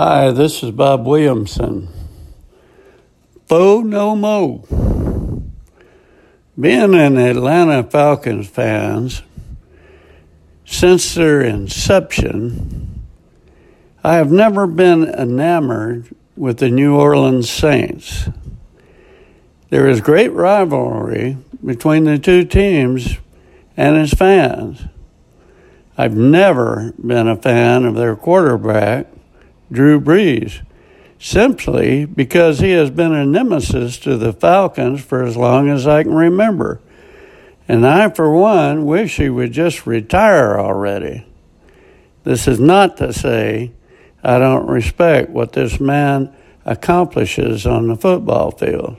Hi, this is Bob Williamson. Fo no mo. Being an Atlanta Falcons fans since their inception, I have never been enamored with the New Orleans Saints. There is great rivalry between the two teams and its fans. I've never been a fan of their quarterback, Drew Brees, simply because he has been a nemesis to the Falcons for as long as I can remember. And I, for one, wish he would just retire already. This is not to say I don't respect what this man accomplishes on the football field.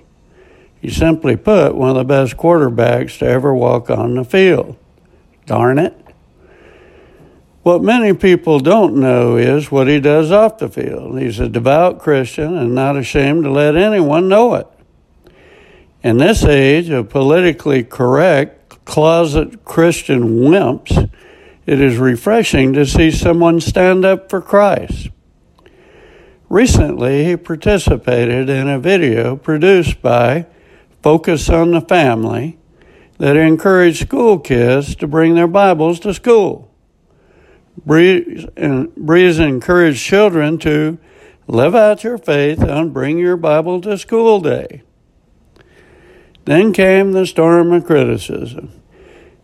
He simply put one of the best quarterbacks to ever walk on the field. Darn it. What many people don't know is what he does off the field. He's a devout Christian and not ashamed to let anyone know it. In this age of politically correct, closet Christian wimps, it is refreshing to see someone stand up for Christ. Recently, he participated in a video produced by Focus on the Family that encouraged school kids to bring their Bibles to school. Brees, and Brees encouraged children to live out your faith and bring your Bible to school day. Then came the storm of criticism.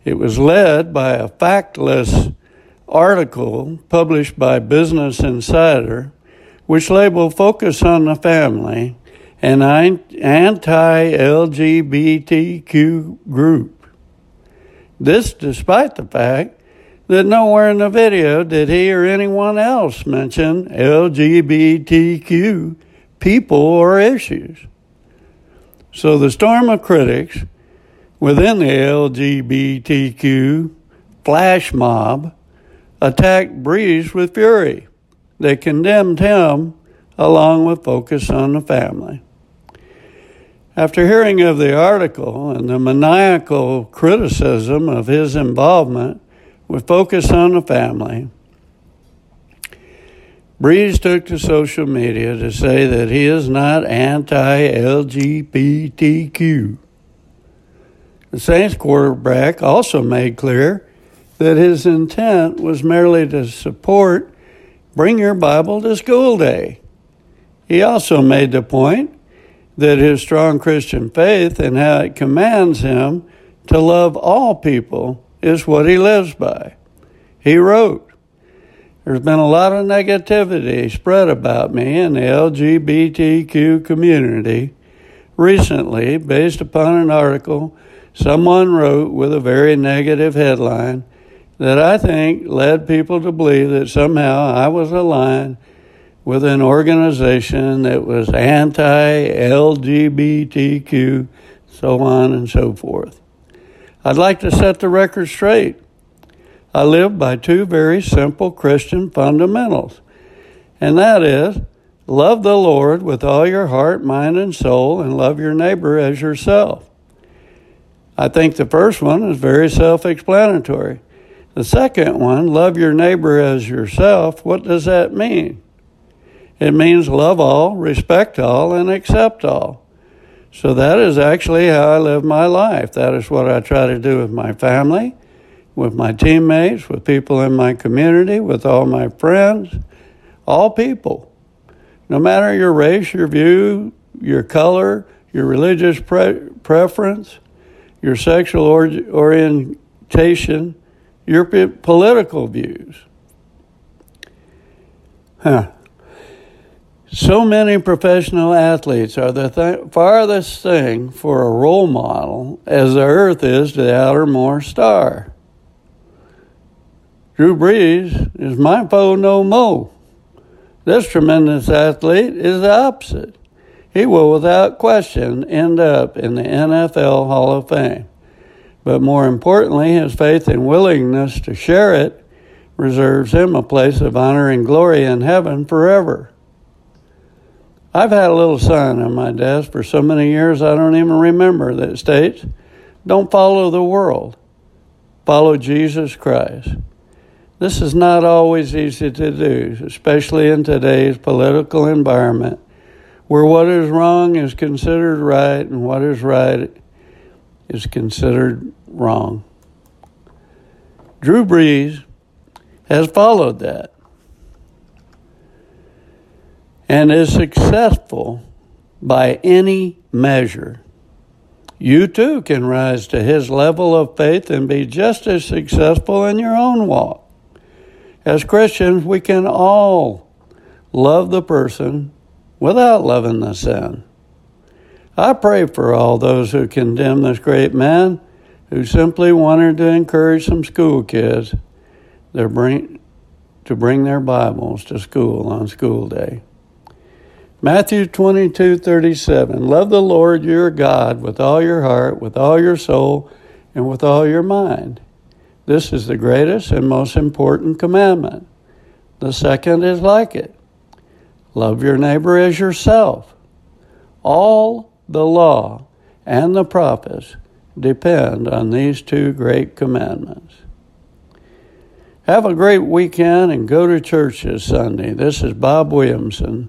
It was led by a factless article published by Business Insider, which labeled Focus on the Family an anti LGBTQ group. This despite the fact that nowhere in the video did he or anyone else mention LGBTQ people or issues. So the storm of critics within the LGBTQ flash mob attacked Brees with fury. They condemned him along with Focus on the Family. After hearing of the article and the maniacal criticism of his involvement with Focus on the Family, Brees took to social media to say that he is not anti LGBTQ. The Saints quarterback also made clear that his intent was merely to support Bring Your Bible to School Day. He also made the point that his strong Christian faith and how it commands him to love all people is what he lives by. He wrote, There's been a lot of negativity spread about me in the LGBTQ community recently based upon an article someone wrote with a very negative headline that I think led people to believe that somehow I was aligned with an organization that was anti LGBTQ, so on and so forth. I'd like to set the record straight. I live by two very simple Christian fundamentals, and that is love the Lord with all your heart, mind, and soul, and love your neighbor as yourself. I think the first one is very self explanatory. The second one, love your neighbor as yourself, what does that mean? It means love all, respect all, and accept all. So that is actually how I live my life. That is what I try to do with my family, with my teammates, with people in my community, with all my friends, all people. No matter your race, your view, your color, your religious pre- preference, your sexual or- orientation, your p- political views. Huh. So many professional athletes are the th- farthest thing for a role model as the Earth is to the outermost star. Drew Brees is my foe no mo. This tremendous athlete is the opposite. He will, without question, end up in the NFL Hall of Fame. But more importantly, his faith and willingness to share it reserves him a place of honor and glory in heaven forever. I've had a little sign on my desk for so many years I don't even remember that states, Don't follow the world, follow Jesus Christ. This is not always easy to do, especially in today's political environment where what is wrong is considered right and what is right is considered wrong. Drew Brees has followed that and is successful by any measure. You too can rise to his level of faith and be just as successful in your own walk. As Christians, we can all love the person without loving the sin. I pray for all those who condemn this great man who simply wanted to encourage some school kids to bring, to bring their Bibles to school on school day. Matthew 22 37. Love the Lord your God with all your heart, with all your soul, and with all your mind. This is the greatest and most important commandment. The second is like it love your neighbor as yourself. All the law and the prophets depend on these two great commandments. Have a great weekend and go to church this Sunday. This is Bob Williamson.